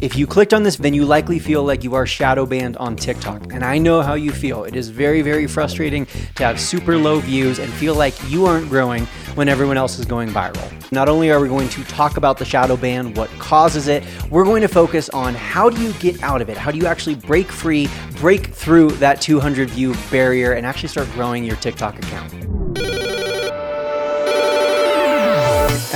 If you clicked on this, then you likely feel like you are shadow banned on TikTok. And I know how you feel. It is very, very frustrating to have super low views and feel like you aren't growing when everyone else is going viral. Not only are we going to talk about the shadow ban, what causes it, we're going to focus on how do you get out of it? How do you actually break free, break through that 200 view barrier, and actually start growing your TikTok account?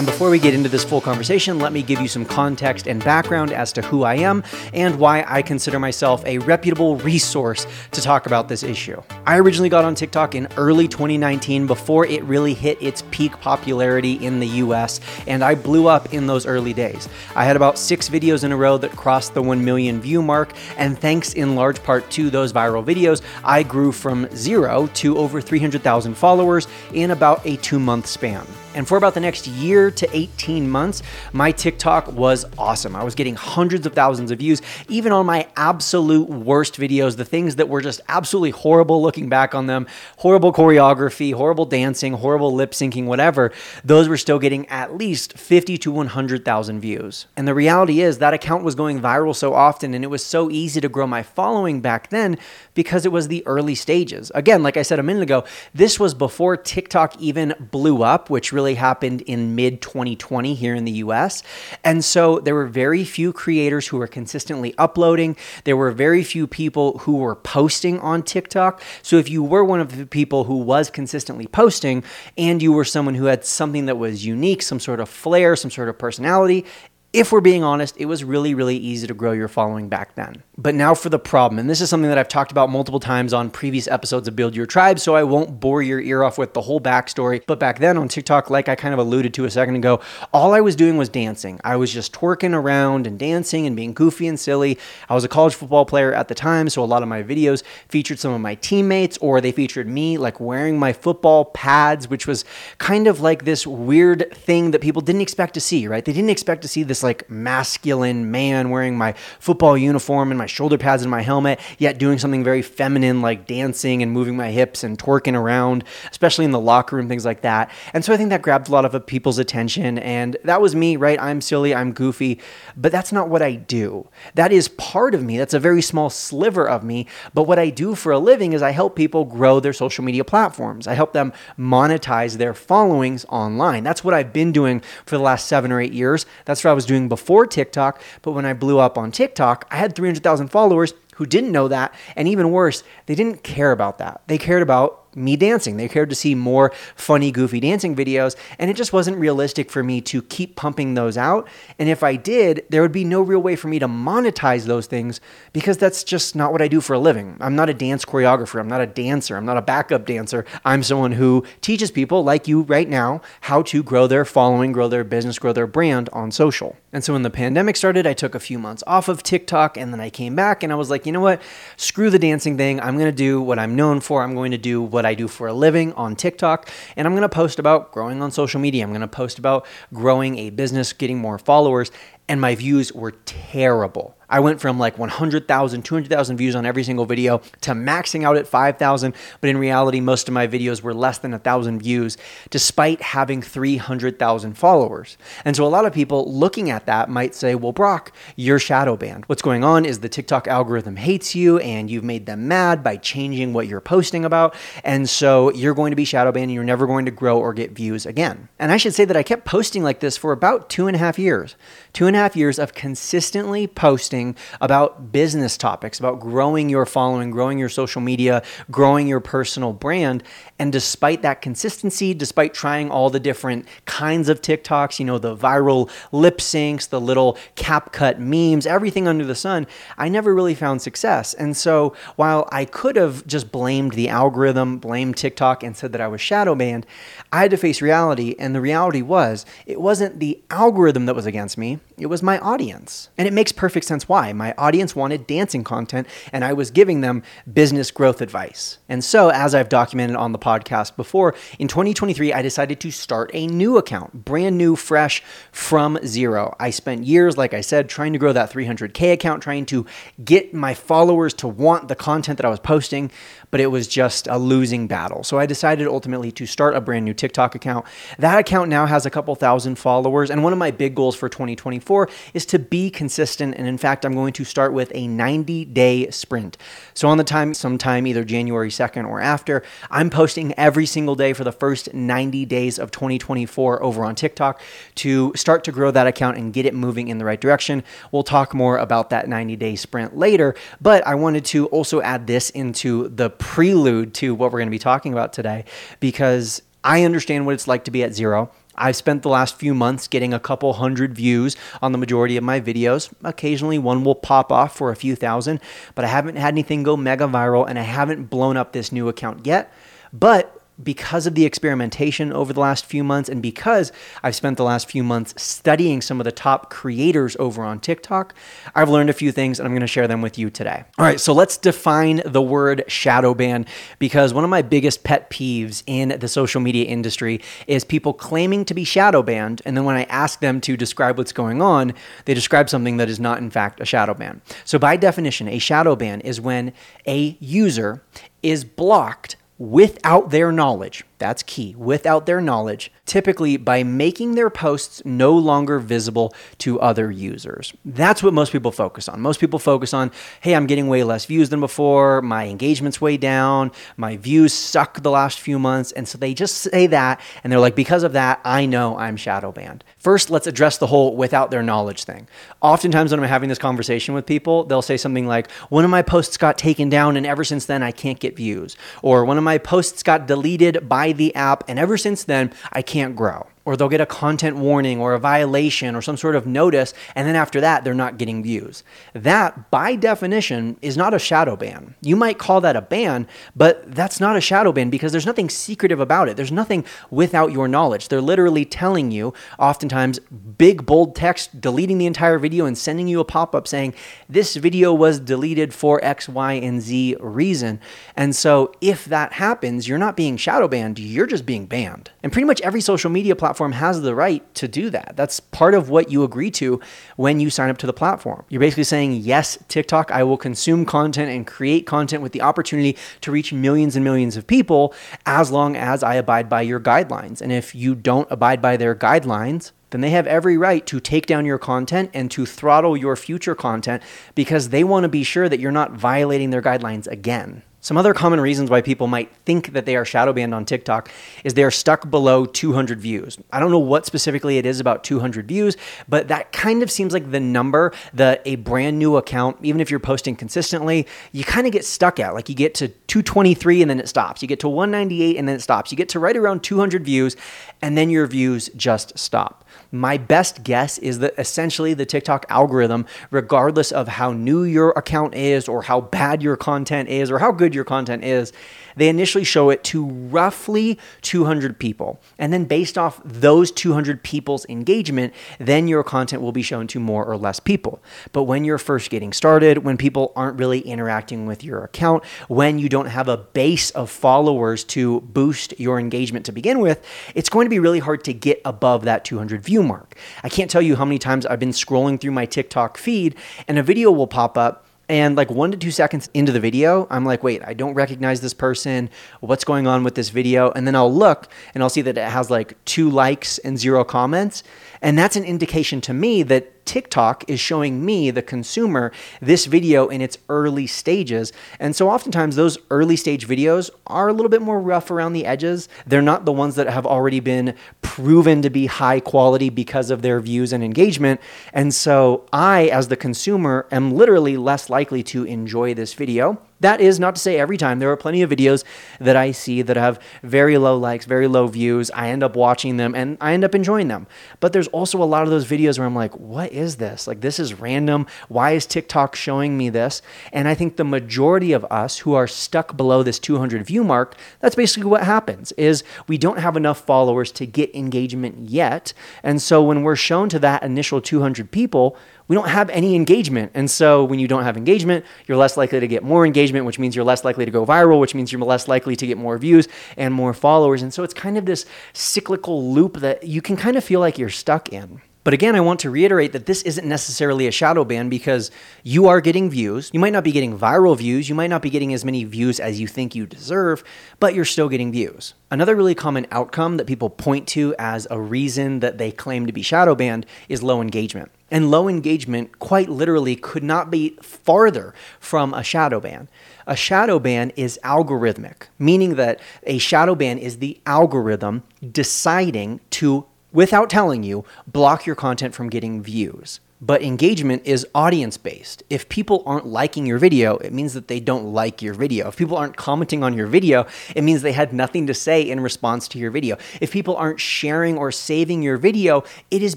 And before we get into this full conversation, let me give you some context and background as to who I am and why I consider myself a reputable resource to talk about this issue. I originally got on TikTok in early 2019 before it really hit its peak popularity in the US, and I blew up in those early days. I had about six videos in a row that crossed the 1 million view mark, and thanks in large part to those viral videos, I grew from zero to over 300,000 followers in about a two month span. And for about the next year to 18 months, my TikTok was awesome. I was getting hundreds of thousands of views, even on my absolute worst videos, the things that were just absolutely horrible looking back on them, horrible choreography, horrible dancing, horrible lip syncing, whatever. Those were still getting at least 50 to 100,000 views. And the reality is that account was going viral so often and it was so easy to grow my following back then because it was the early stages. Again, like I said a minute ago, this was before TikTok even blew up, which really happened in mid 2020 here in the US. And so there were very few creators who were consistently uploading. There were very few people who were posting on TikTok. So if you were one of the people who was consistently posting and you were someone who had something that was unique, some sort of flair, some sort of personality, if we're being honest, it was really, really easy to grow your following back then. But now for the problem, and this is something that I've talked about multiple times on previous episodes of Build Your Tribe, so I won't bore your ear off with the whole backstory. But back then on TikTok, like I kind of alluded to a second ago, all I was doing was dancing. I was just twerking around and dancing and being goofy and silly. I was a college football player at the time, so a lot of my videos featured some of my teammates or they featured me like wearing my football pads, which was kind of like this weird thing that people didn't expect to see, right? They didn't expect to see this like masculine man wearing my football uniform and my shoulder pads and my helmet, yet doing something very feminine like dancing and moving my hips and twerking around, especially in the locker room, things like that. And so I think that grabbed a lot of people's attention. And that was me, right? I'm silly, I'm goofy, but that's not what I do. That is part of me. That's a very small sliver of me. But what I do for a living is I help people grow their social media platforms. I help them monetize their followings online. That's what I've been doing for the last seven or eight years. That's what I was doing before TikTok. But when I blew up on TikTok, I had 300,000 followers who didn't know that. And even worse, they didn't care about that. They cared about me dancing. They cared to see more funny, goofy dancing videos, and it just wasn't realistic for me to keep pumping those out. And if I did, there would be no real way for me to monetize those things because that's just not what I do for a living. I'm not a dance choreographer, I'm not a dancer, I'm not a backup dancer. I'm someone who teaches people like you right now how to grow their following, grow their business, grow their brand on social. And so when the pandemic started, I took a few months off of TikTok and then I came back and I was like, you know what? Screw the dancing thing. I'm going to do what I'm known for. I'm going to do what what I do for a living on TikTok, and I'm going to post about growing on social media. I'm going to post about growing a business, getting more followers, and my views were terrible. I went from like 100,000, 200,000 views on every single video to maxing out at 5,000, but in reality, most of my videos were less than 1,000 views despite having 300,000 followers. And so a lot of people looking at that might say, well, Brock, you're shadow banned. What's going on is the TikTok algorithm hates you and you've made them mad by changing what you're posting about. And so you're going to be shadow banned and you're never going to grow or get views again. And I should say that I kept posting like this for about two and a half years. Two and a half years of consistently posting about business topics, about growing your following, growing your social media, growing your personal brand. And despite that consistency, despite trying all the different kinds of TikToks, you know, the viral lip syncs, the little CapCut memes, everything under the sun, I never really found success. And so while I could have just blamed the algorithm, blamed TikTok, and said that I was shadow banned, I had to face reality. And the reality was it wasn't the algorithm that was against me, it was my audience. And it makes perfect sense why. My audience wanted dancing content, and I was giving them business growth advice. And so, as I've documented on the podcast before, in 2023, I decided to start a new account, brand new, fresh from zero. I spent years, like I said, trying to grow that 300K account, trying to get my followers to want the content that I was posting, but it was just a losing battle. So I decided ultimately to start a brand new TikTok account. That account now has a couple thousand followers. And one of my big goals for 2024 is to be consistent. And in fact, I'm going to start with a 90 day sprint. So on the time, sometime either January 2nd or after, I'm posting every single day for the first 90 days of 2024 over on TikTok to start to grow that account and get it moving in the right direction. We'll talk more about that 90 day sprint later, but I wanted to also add this into the prelude to what we're going to be talking about today because I understand what it's like to be at zero. I've spent the last few months getting a couple hundred views on the majority of my videos. Occasionally, one will pop off for a few thousand, but I haven't had anything go mega viral and I haven't blown up this new account yet. But because of the experimentation over the last few months and because I've spent the last few months studying some of the top creators over on TikTok, I've learned a few things and I'm going to share them with you today. All right, so let's define the word shadow ban because one of my biggest pet peeves in the social media industry is people claiming to be shadow banned and then when I ask them to describe what's going on, they describe something that is not in fact a shadow ban. So by definition, a shadow ban is when a user is blocked without their knowledge. That's key. Without their knowledge, typically by making their posts no longer visible to other users. That's what most people focus on. Most people focus on, hey, I'm getting way less views than before, my engagement's way down, my views suck the last few months. And so they just say that, and they're like, because of that, I know I'm shadow banned. First, let's address the whole without their knowledge thing. Oftentimes, when I'm having this conversation with people, they'll say something like, one of my posts got taken down, and ever since then, I can't get views. Or one of my posts got deleted by the app, and ever since then, I can't grow or they'll get a content warning or a violation or some sort of notice, and then after that, they're not getting views. That, by definition, is not a shadow ban. You might call that a ban, but that's not a shadow ban because there's nothing secretive about it. There's nothing without your knowledge. They're literally telling you, oftentimes, big, bold text, deleting the entire video and sending you a pop up saying, This video was deleted for X, Y, and Z reason. And so, if that happens, you're not being shadow banned, you're just being banned. And pretty much every social media platform platform has the right to do that. That's part of what you agree to when you sign up to the platform. You're basically saying, yes, TikTok, I will consume content and create content with the opportunity to reach millions and millions of people as long as I abide by your guidelines. And if you don't abide by their guidelines, then they have every right to take down your content and to throttle your future content because they want to be sure that you're not violating their guidelines again. Some other common reasons why people might think that they are shadow banned on TikTok is they are stuck below 200 views. I don't know what specifically it is about 200 views, but that kind of seems like the number that a brand new account, even if you're posting consistently, you kind of get stuck at. Like you get to 223 and then it stops. You get to 198 and then it stops. You get to right around 200 views and then your views just stop. My best guess is that essentially the TikTok algorithm, regardless of how new your account is or how bad your content is or how good your content is, they initially show it to roughly 200 people. And then based off those 200 people's engagement, then your content will be shown to more or less people. But when you're first getting started, when people aren't really interacting with your account, when you don't have a base of followers to boost your engagement to begin with, it's going to be really hard to get above that 200 view mark. I can't tell you how many times I've been scrolling through my TikTok feed and a video will pop up and like one to two seconds into the video, I'm like, wait, I don't recognize this person. What's going on with this video? And then I'll look and I'll see that it has like two likes and zero comments. And that's an indication to me that TikTok is showing me, the consumer, this video in its early stages. And so oftentimes those early stage videos are a little bit more rough around the edges. They're not the ones that have already been proven to be high quality because of their views and engagement. And so I, as the consumer, am literally less likely to enjoy this video that is not to say every time. There are plenty of videos that I see that have very low likes, very low views. I end up watching them and I end up enjoying them. But there's also a lot of those videos where I'm like, what is this? Like, this is random. Why is TikTok showing me this? And I think the majority of us who are stuck below this 200 view mark, that's basically what happens is we don't have enough followers to get engagement yet. And so when we're shown to that initial 200 people, we don't have any engagement. And so when you don't have engagement, you're less likely to get more engagement, which means you're less likely to go viral, which means you're less likely to get more views and more followers. And so it's kind of this cyclical loop that you can kind of feel like you're stuck in. But again, I want to reiterate that this isn't necessarily a shadow ban because you are getting views. You might not be getting viral views. You might not be getting as many views as you think you deserve, but you're still getting views. Another really common outcome that people point to as a reason that they claim to be shadow banned is low engagement. And low engagement, quite literally, could not be farther from a shadow ban. A shadow ban is algorithmic, meaning that a shadow ban is the algorithm deciding to without telling you, block your content from getting views but engagement is audience based. If people aren't liking your video, it means that they don't like your video. If people aren't commenting on your video, it means they had nothing to say in response to your video. If people aren't sharing or saving your video, it is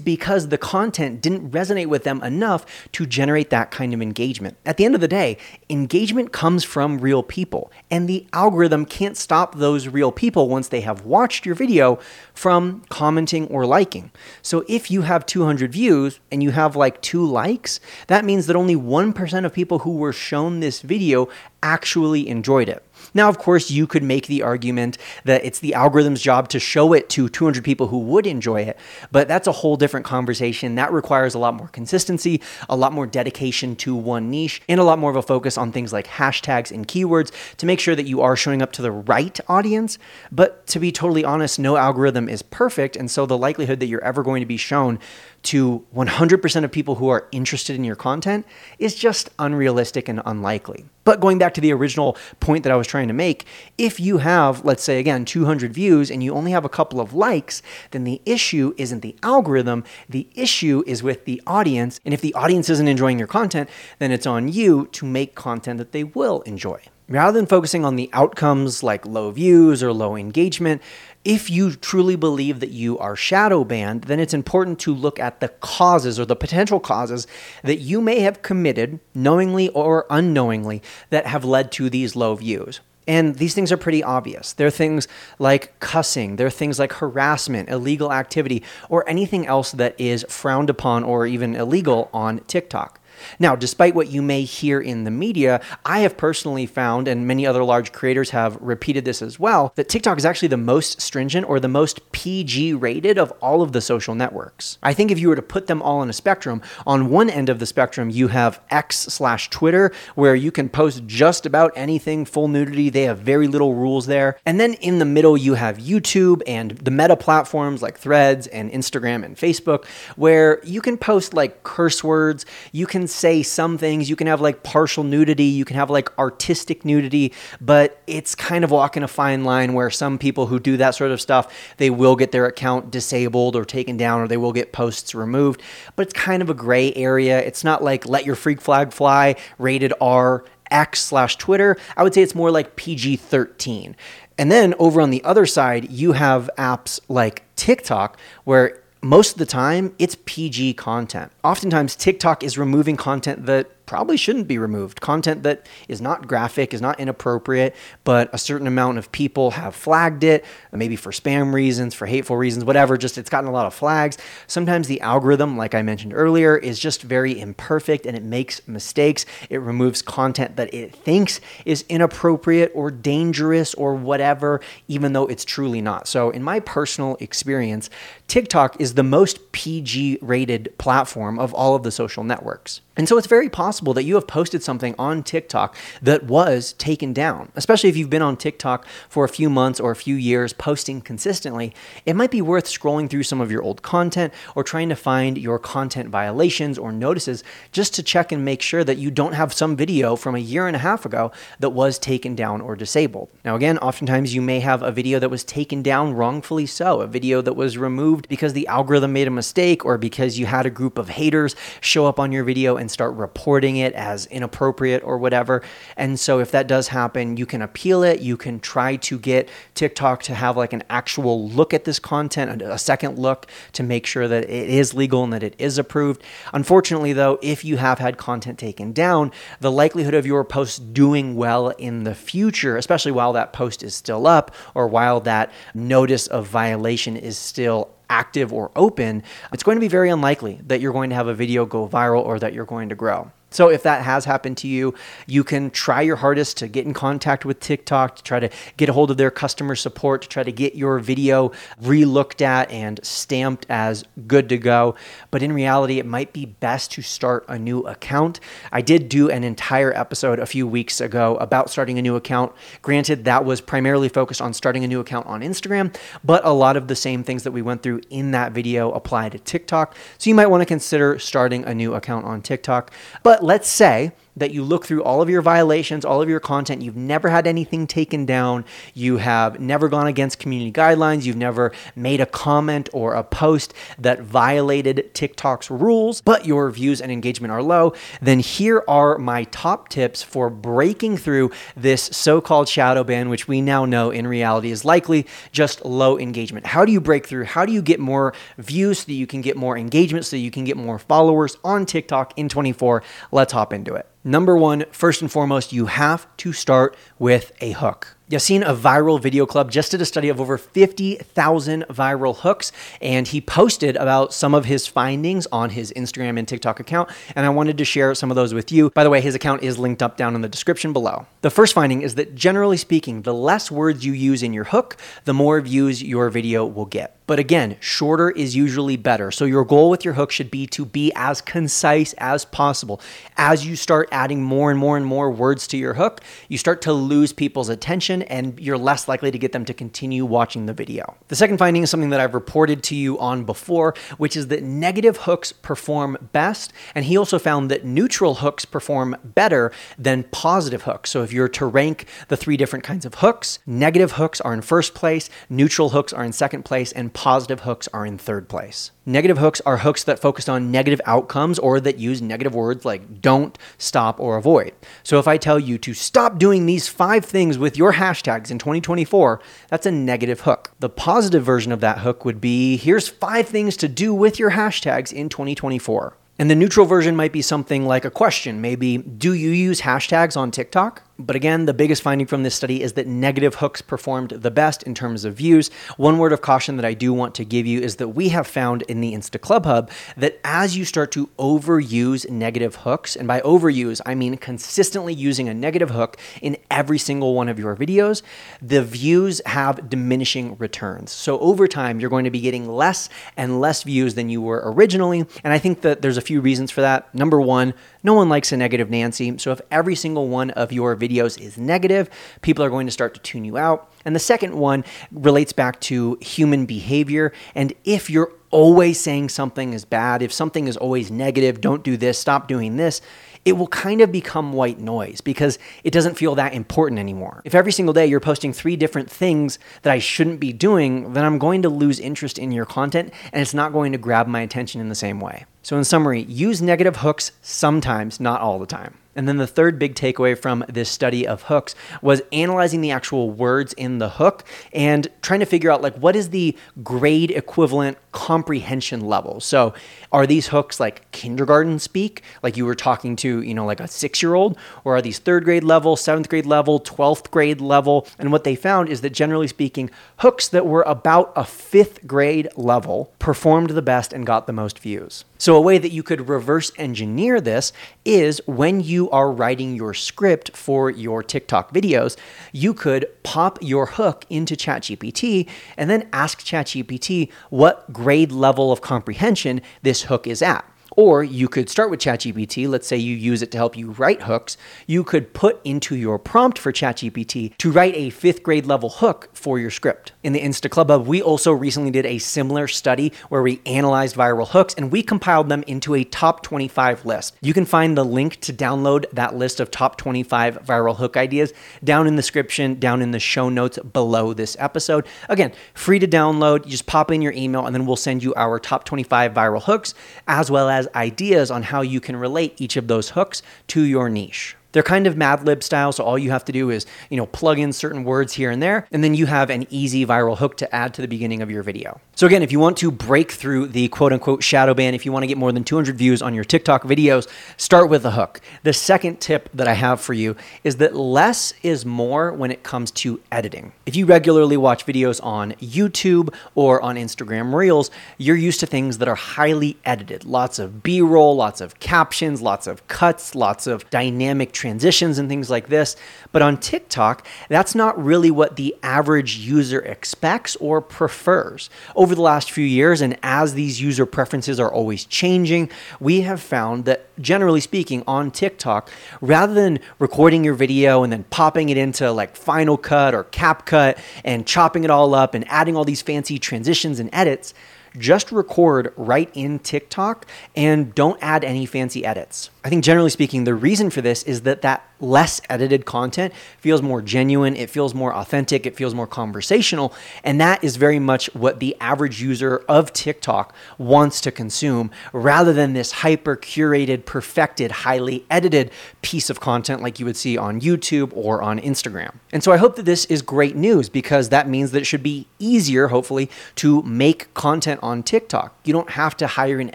because the content didn't resonate with them enough to generate that kind of engagement. At the end of the day, engagement comes from real people, and the algorithm can't stop those real people once they have watched your video from commenting or liking. So if you have 200 views and you have like like two likes, that means that only 1% of people who were shown this video actually enjoyed it. Now, of course, you could make the argument that it's the algorithm's job to show it to 200 people who would enjoy it, but that's a whole different conversation. That requires a lot more consistency, a lot more dedication to one niche, and a lot more of a focus on things like hashtags and keywords to make sure that you are showing up to the right audience. But to be totally honest, no algorithm is perfect, and so the likelihood that you're ever going to be shown to 100% of people who are interested in your content is just unrealistic and unlikely. But going back to the original point that I was trying to make, if you have, let's say again, 200 views and you only have a couple of likes, then the issue isn't the algorithm, the issue is with the audience. And if the audience isn't enjoying your content, then it's on you to make content that they will enjoy. Rather than focusing on the outcomes like low views or low engagement, if you truly believe that you are shadow banned, then it's important to look at the causes or the potential causes that you may have committed, knowingly or unknowingly, that have led to these low views. And these things are pretty obvious. They're things like cussing, they're things like harassment, illegal activity, or anything else that is frowned upon or even illegal on TikTok. Now, despite what you may hear in the media, I have personally found, and many other large creators have repeated this as well, that TikTok is actually the most stringent or the most PG rated of all of the social networks. I think if you were to put them all in a spectrum, on one end of the spectrum, you have X slash Twitter, where you can post just about anything full nudity. They have very little rules there. And then in the middle, you have YouTube and the meta platforms like Threads and Instagram and Facebook, where you can post like curse words, you can say some things. You can have like partial nudity, you can have like artistic nudity, but it's kind of walking a fine line where some people who do that sort of stuff, they will get their account disabled or taken down or they will get posts removed. But it's kind of a gray area. It's not like let your freak flag fly, rated R, X slash Twitter. I would say it's more like PG 13. And then over on the other side, you have apps like TikTok where most of the time it's PG content. Oftentimes, TikTok is removing content that probably shouldn't be removed. Content that is not graphic, is not inappropriate, but a certain amount of people have flagged it, maybe for spam reasons, for hateful reasons, whatever, just it's gotten a lot of flags. Sometimes the algorithm, like I mentioned earlier, is just very imperfect and it makes mistakes. It removes content that it thinks is inappropriate or dangerous or whatever, even though it's truly not. So, in my personal experience, TikTok is the most PG rated platform of all of the social networks. And so it's very possible that you have posted something on TikTok that was taken down, especially if you've been on TikTok for a few months or a few years posting consistently. It might be worth scrolling through some of your old content or trying to find your content violations or notices just to check and make sure that you don't have some video from a year and a half ago that was taken down or disabled. Now, again, oftentimes you may have a video that was taken down wrongfully so, a video that was removed because the algorithm made a mistake or because you had a group of haters show up on your video and and start reporting it as inappropriate or whatever. And so if that does happen, you can appeal it. You can try to get TikTok to have like an actual look at this content, a second look to make sure that it is legal and that it is approved. Unfortunately, though, if you have had content taken down, the likelihood of your post doing well in the future, especially while that post is still up or while that notice of violation is still active or open, it's going to be very unlikely that you're going to have a video go viral or that you're going to grow. So if that has happened to you, you can try your hardest to get in contact with TikTok to try to get a hold of their customer support to try to get your video re-looked at and stamped as good to go. But in reality, it might be best to start a new account. I did do an entire episode a few weeks ago about starting a new account. Granted, that was primarily focused on starting a new account on Instagram, but a lot of the same things that we went through in that video apply to TikTok. So you might want to consider starting a new account on TikTok. But let's say that you look through all of your violations, all of your content, you've never had anything taken down, you have never gone against community guidelines, you've never made a comment or a post that violated TikTok's rules, but your views and engagement are low, then here are my top tips for breaking through this so called shadow ban, which we now know in reality is likely just low engagement. How do you break through? How do you get more views so that you can get more engagement, so you can get more followers on TikTok in 24? Let's hop into it. Number one, first and foremost, you have to start with a hook. Yassine of Viral Video Club just did a study of over 50,000 viral hooks, and he posted about some of his findings on his Instagram and TikTok account. And I wanted to share some of those with you. By the way, his account is linked up down in the description below. The first finding is that generally speaking, the less words you use in your hook, the more views your video will get. But again, shorter is usually better. So your goal with your hook should be to be as concise as possible. As you start adding more and more and more words to your hook, you start to lose people's attention and you're less likely to get them to continue watching the video. The second finding is something that I've reported to you on before, which is that negative hooks perform best. And he also found that neutral hooks perform better than positive hooks. So if you're to rank the three different kinds of hooks, negative hooks are in first place, neutral hooks are in second place, and positive hooks are in third place. Negative hooks are hooks that focus on negative outcomes or that use negative words like don't, stop, or avoid. So if I tell you to stop doing these five things with your hashtags in 2024, that's a negative hook. The positive version of that hook would be here's five things to do with your hashtags in 2024. And the neutral version might be something like a question, maybe, do you use hashtags on TikTok? But again, the biggest finding from this study is that negative hooks performed the best in terms of views. One word of caution that I do want to give you is that we have found in the Insta Club Hub that as you start to overuse negative hooks, and by overuse, I mean consistently using a negative hook in every single one of your videos, the views have diminishing returns. So over time, you're going to be getting less and less views than you were originally. And I think that there's a few reasons for that. Number one, no one likes a negative Nancy. So if every single one of your videos videos is negative, people are going to start to tune you out. And the second one relates back to human behavior. And if you're always saying something is bad, if something is always negative, don't do this, stop doing this, it will kind of become white noise because it doesn't feel that important anymore. If every single day you're posting three different things that I shouldn't be doing, then I'm going to lose interest in your content and it's not going to grab my attention in the same way. So, in summary, use negative hooks sometimes, not all the time. And then the third big takeaway from this study of hooks was analyzing the actual words in the hook and trying to figure out like what is the grade equivalent comprehension level. So, are these hooks like kindergarten speak, like you were talking to, you know, like a 6-year-old, or are these 3rd grade level, 7th grade level, 12th grade level? And what they found is that generally speaking, hooks that were about a 5th grade level performed the best and got the most views. So, a way that you could reverse engineer this is when you are writing your script for your TikTok videos, you could pop your hook into ChatGPT and then ask ChatGPT what grade level of comprehension this hook is at. Or you could start with ChatGPT. Let's say you use it to help you write hooks. You could put into your prompt for ChatGPT to write a fifth grade level hook for your script. In the Insta Club Hub, we also recently did a similar study where we analyzed viral hooks and we compiled them into a top 25 list. You can find the link to download that list of top 25 viral hook ideas down in the description, down in the show notes below this episode. Again, free to download. You just pop in your email and then we'll send you our top 25 viral hooks as well as ideas on how you can relate each of those hooks to your niche. They're kind of Mad Lib style, so all you have to do is, you know, plug in certain words here and there, and then you have an easy viral hook to add to the beginning of your video. So again, if you want to break through the quote unquote shadow ban, if you want to get more than 200 views on your TikTok videos, start with a hook. The second tip that I have for you is that less is more when it comes to editing. If you regularly watch videos on YouTube or on Instagram Reels, you're used to things that are highly edited. Lots of B-roll, lots of captions, lots of cuts, lots of dynamic transitions and things like this. But on TikTok, that's not really what the average user expects or prefers. Over the last few years, and as these user preferences are always changing, we have found that generally speaking, on TikTok, rather than recording your video and then popping it into like Final Cut or CapCut and chopping it all up and adding all these fancy transitions and edits, just record right in TikTok and don't add any fancy edits. I think generally speaking, the reason for this is that that less edited content feels more genuine, it feels more authentic, it feels more conversational, and that is very much what the average user of TikTok wants to consume rather than this hyper curated, perfected, highly edited piece of content like you would see on YouTube or on Instagram. And so I hope that this is great news because that means that it should be easier, hopefully, to make content on TikTok. You don't have to hire an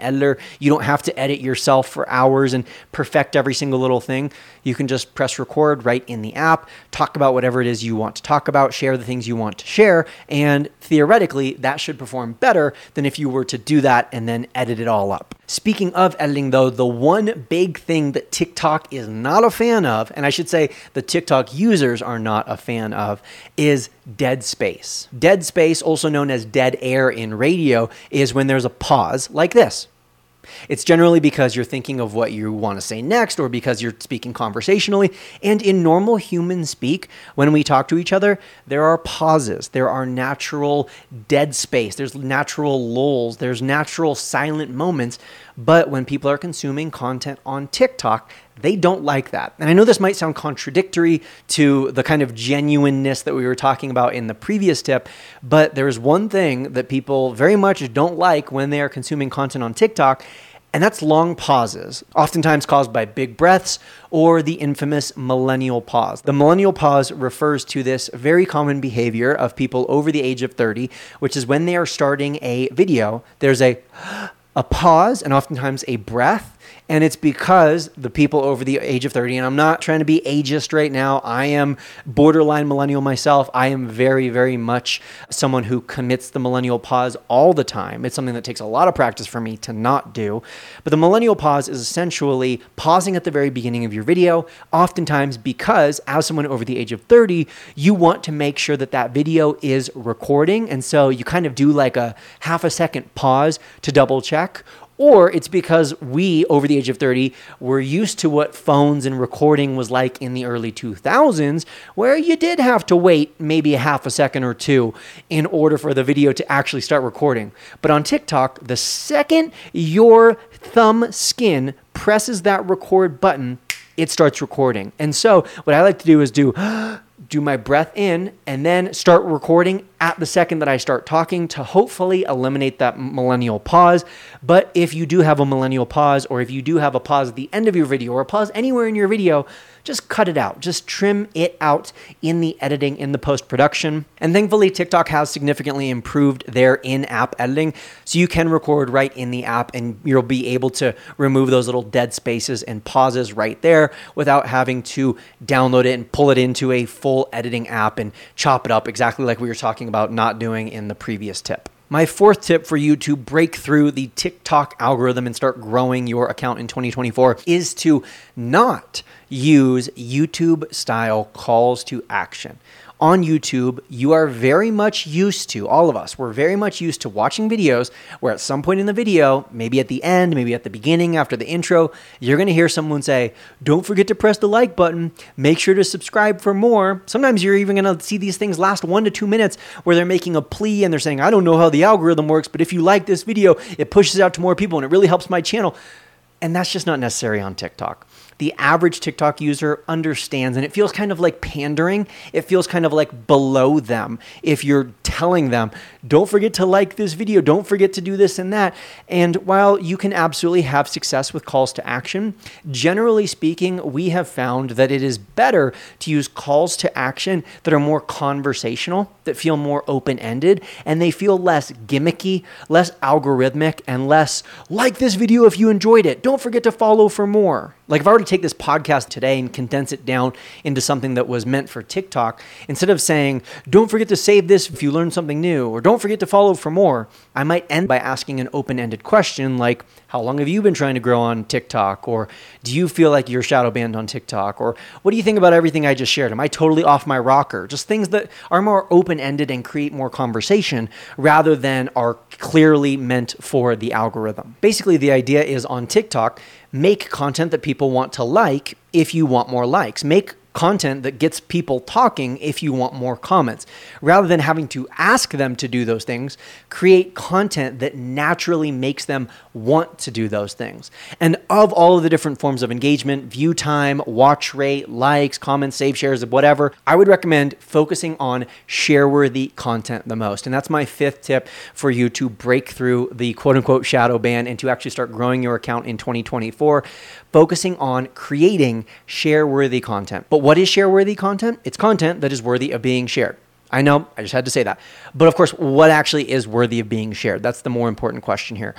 editor, you don't have to edit yourself for hours and perfect every single little thing. You can just press record right in the app, talk about whatever it is you want to talk about, share the things you want to share, and theoretically, that should perform better than if you were to do that and then edit it all up. Speaking of editing, though, the one big thing that TikTok is not a fan of, and I should say the TikTok users are not a fan of, is dead space. Dead space, also known as dead air in radio, is when there's a pause like this. It's generally because you're thinking of what you want to say next or because you're speaking conversationally. And in normal human speak, when we talk to each other, there are pauses, there are natural dead space, there's natural lulls, there's natural silent moments. But when people are consuming content on TikTok, they don't like that. And I know this might sound contradictory to the kind of genuineness that we were talking about in the previous tip, but there's one thing that people very much don't like when they are consuming content on TikTok, and that's long pauses, oftentimes caused by big breaths or the infamous millennial pause. The millennial pause refers to this very common behavior of people over the age of 30, which is when they are starting a video, there's a a pause and oftentimes a breath and it's because the people over the age of 30, and I'm not trying to be ageist right now. I am borderline millennial myself. I am very, very much someone who commits the millennial pause all the time. It's something that takes a lot of practice for me to not do. But the millennial pause is essentially pausing at the very beginning of your video, oftentimes because as someone over the age of 30, you want to make sure that that video is recording. And so you kind of do like a half a second pause to double check or it's because we, over the age of 30, were used to what phones and recording was like in the early 2000s, where you did have to wait maybe a half a second or two in order for the video to actually start recording. But on TikTok, the second your thumb skin presses that record button, it starts recording. And so, what I like to do is do do my breath in, and then start recording at the second that I start talking to hopefully eliminate that millennial pause. But if you do have a millennial pause, or if you do have a pause at the end of your video, or a pause anywhere in your video, just cut it out. Just trim it out in the editing, in the post production. And thankfully, TikTok has significantly improved their in app editing. So you can record right in the app and you'll be able to remove those little dead spaces and pauses right there without having to download it and pull it into a full editing app and chop it up exactly like we were talking about not doing in the previous tip. My fourth tip for you to break through the TikTok algorithm and start growing your account in 2024 is to not use YouTube style calls to action on YouTube, you are very much used to, all of us, we're very much used to watching videos where at some point in the video, maybe at the end, maybe at the beginning, after the intro, you're gonna hear someone say, Don't forget to press the like button, make sure to subscribe for more. Sometimes you're even gonna see these things last one to two minutes where they're making a plea and they're saying, I don't know how the algorithm works, but if you like this video, it pushes out to more people and it really helps my channel. And that's just not necessary on TikTok the average TikTok user understands, and it feels kind of like pandering. It feels kind of like below them if you're telling them, don't forget to like this video, don't forget to do this and that. And while you can absolutely have success with calls to action, generally speaking, we have found that it is better to use calls to action that are more conversational, that feel more open ended, and they feel less gimmicky, less algorithmic, and less like this video if you enjoyed it. Don't forget to follow for more. Like if I were to take this podcast today and condense it down into something that was meant for TikTok, instead of saying, don't forget to save this if you learn something new, or don't forget to follow for more, I might end by asking an open ended question like, how long have you been trying to grow on TikTok? Or do you feel like you're shadow banned on TikTok? Or what do you think about everything I just shared? Am I totally off my rocker? Just things that are more open ended and create more conversation rather than are clearly meant for the algorithm. Basically, the idea is on TikTok, make content that people want to like if you want more likes. Make content that gets people talking if you want more comments. Rather than having to ask them to do those things, create content that naturally makes them want to do those things. And of all of the different forms of engagement, view time, watch rate, likes, comments, save shares, whatever, I would recommend focusing on share worthy content the most. And that's my fifth tip for you to break through the quote unquote shadow ban and to actually start growing your account in 2024 focusing on creating share worthy content. But what is share worthy content? It's content that is worthy of being shared. I know, I just had to say that. But of course, what actually is worthy of being shared? That's the more important question here.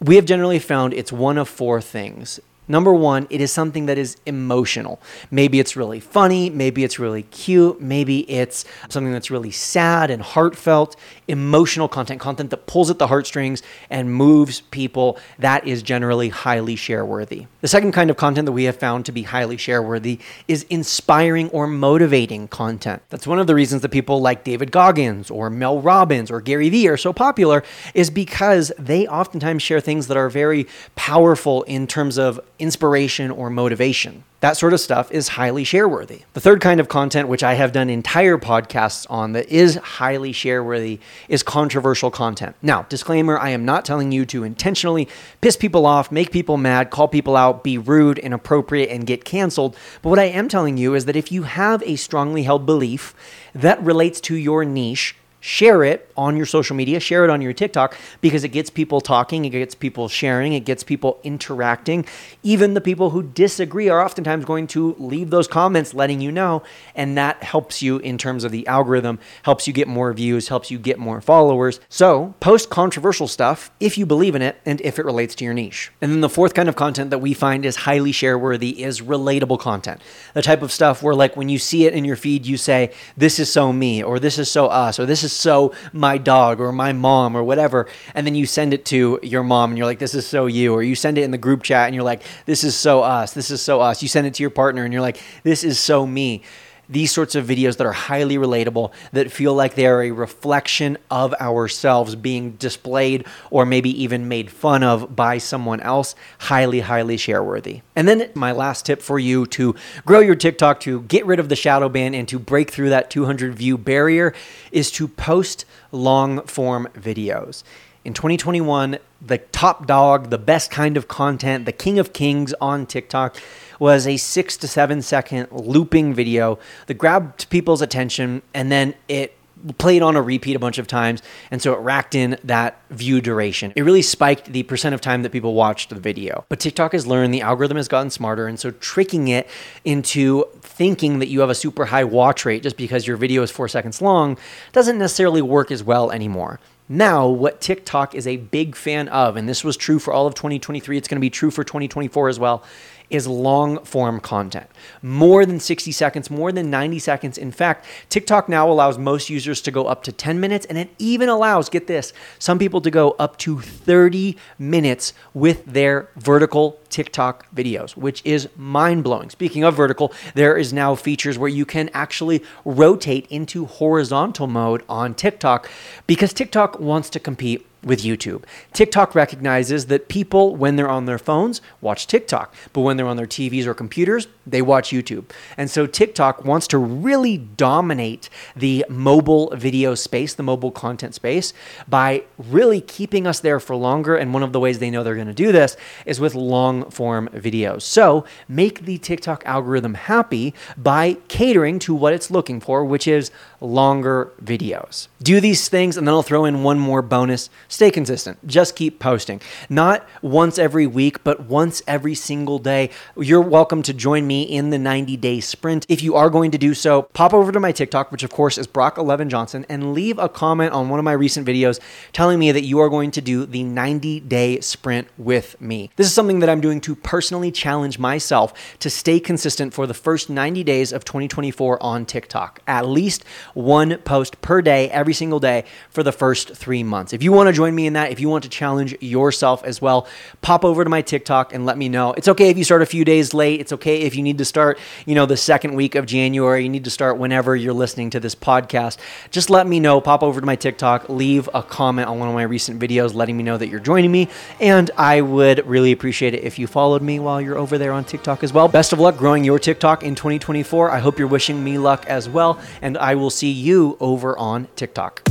We have generally found it's one of four things Number one, it is something that is emotional. Maybe it's really funny, maybe it's really cute, maybe it's something that's really sad and heartfelt, emotional content, content that pulls at the heartstrings and moves people. That is generally highly share worthy. The second kind of content that we have found to be highly share worthy is inspiring or motivating content. That's one of the reasons that people like David Goggins or Mel Robbins or Gary Vee are so popular, is because they oftentimes share things that are very powerful in terms of inspiration or motivation. That sort of stuff is highly share worthy. The third kind of content, which I have done entire podcasts on that is highly share worthy, is controversial content. Now, disclaimer I am not telling you to intentionally piss people off, make people mad, call people out, be rude, inappropriate, and get canceled. But what I am telling you is that if you have a strongly held belief that relates to your niche, share it on your social media, share it on your TikTok because it gets people talking, it gets people sharing, it gets people interacting. Even the people who disagree are oftentimes going to leave those comments letting you know, and that helps you in terms of the algorithm, helps you get more views, helps you get more followers. So, post controversial stuff if you believe in it and if it relates to your niche. And then the fourth kind of content that we find is highly share worthy is relatable content. The type of stuff where like when you see it in your feed you say this is so me or this is so us or this is is so my dog or my mom or whatever. And then you send it to your mom and you're like, this is so you. Or you send it in the group chat and you're like, this is so us. This is so us. You send it to your partner and you're like, this is so me these sorts of videos that are highly relatable, that feel like they are a reflection of ourselves being displayed or maybe even made fun of by someone else, highly, highly share worthy. And then my last tip for you to grow your TikTok, to get rid of the shadow ban, and to break through that 200 view barrier is to post long form videos. In 2021, the top dog, the best kind of content, the king of kings on TikTok was a six to seven second looping video that grabbed people's attention and then it played on a repeat a bunch of times and so it racked in that view duration. It really spiked the percent of time that people watched the video. But tiktok has learned the algorithm has gotten smarter and so tricking it into thinking that you have a super high watch rate just because your video is four seconds long doesn't necessarily work as well anymore now, what TikTok is a big fan of, and this was true for all of 2023, it's going to be true for 2024 as well, is long form content. More than 60 seconds, more than 90 seconds. In fact, TikTok now allows most users to go up to 10 minutes, and it even allows, get this, some people to go up to 30 minutes with their vertical TikTok videos, which is mind blowing. Speaking of vertical, there is now features where you can actually rotate into horizontal mode on TikTok because TikTok wants to compete with YouTube. TikTok recognizes that people, when they're on their phones, watch TikTok, but when they're on their TVs or computers, they watch YouTube. And so TikTok wants to really dominate the mobile video space, the mobile content space, by really keeping us there for longer. And one of the ways they know they're going to do this is with long form videos. So make the TikTok algorithm happy by catering to what it's looking for, which is longer videos. Do these things, and then I'll throw in one more bonus stay consistent. Just keep posting. Not once every week, but once every single day. You're welcome to join me in the 90 day sprint. If you are going to do so, pop over to my TikTok, which of course is Brock11 Johnson, and leave a comment on one of my recent videos telling me that you are going to do the 90 day sprint with me. This is something that I'm doing to personally challenge myself to stay consistent for the first 90 days of 2024 on TikTok. At least one post per day, every single day for the first three months. If you want to join me in that, if you want to challenge yourself as well, pop over to my TikTok and let me know. It's okay if you start a few days late. It's okay if you need to start, you know, the second week of January. You need to start whenever you're listening to this podcast. Just let me know. Pop over to my TikTok, leave a comment on one of my recent videos letting me know that you're joining me. And I would really appreciate it if you followed me while you're over there on TikTok as well. Best of luck growing your TikTok in 2024. I hope you're wishing me luck as well. And I will see you over on TikTok.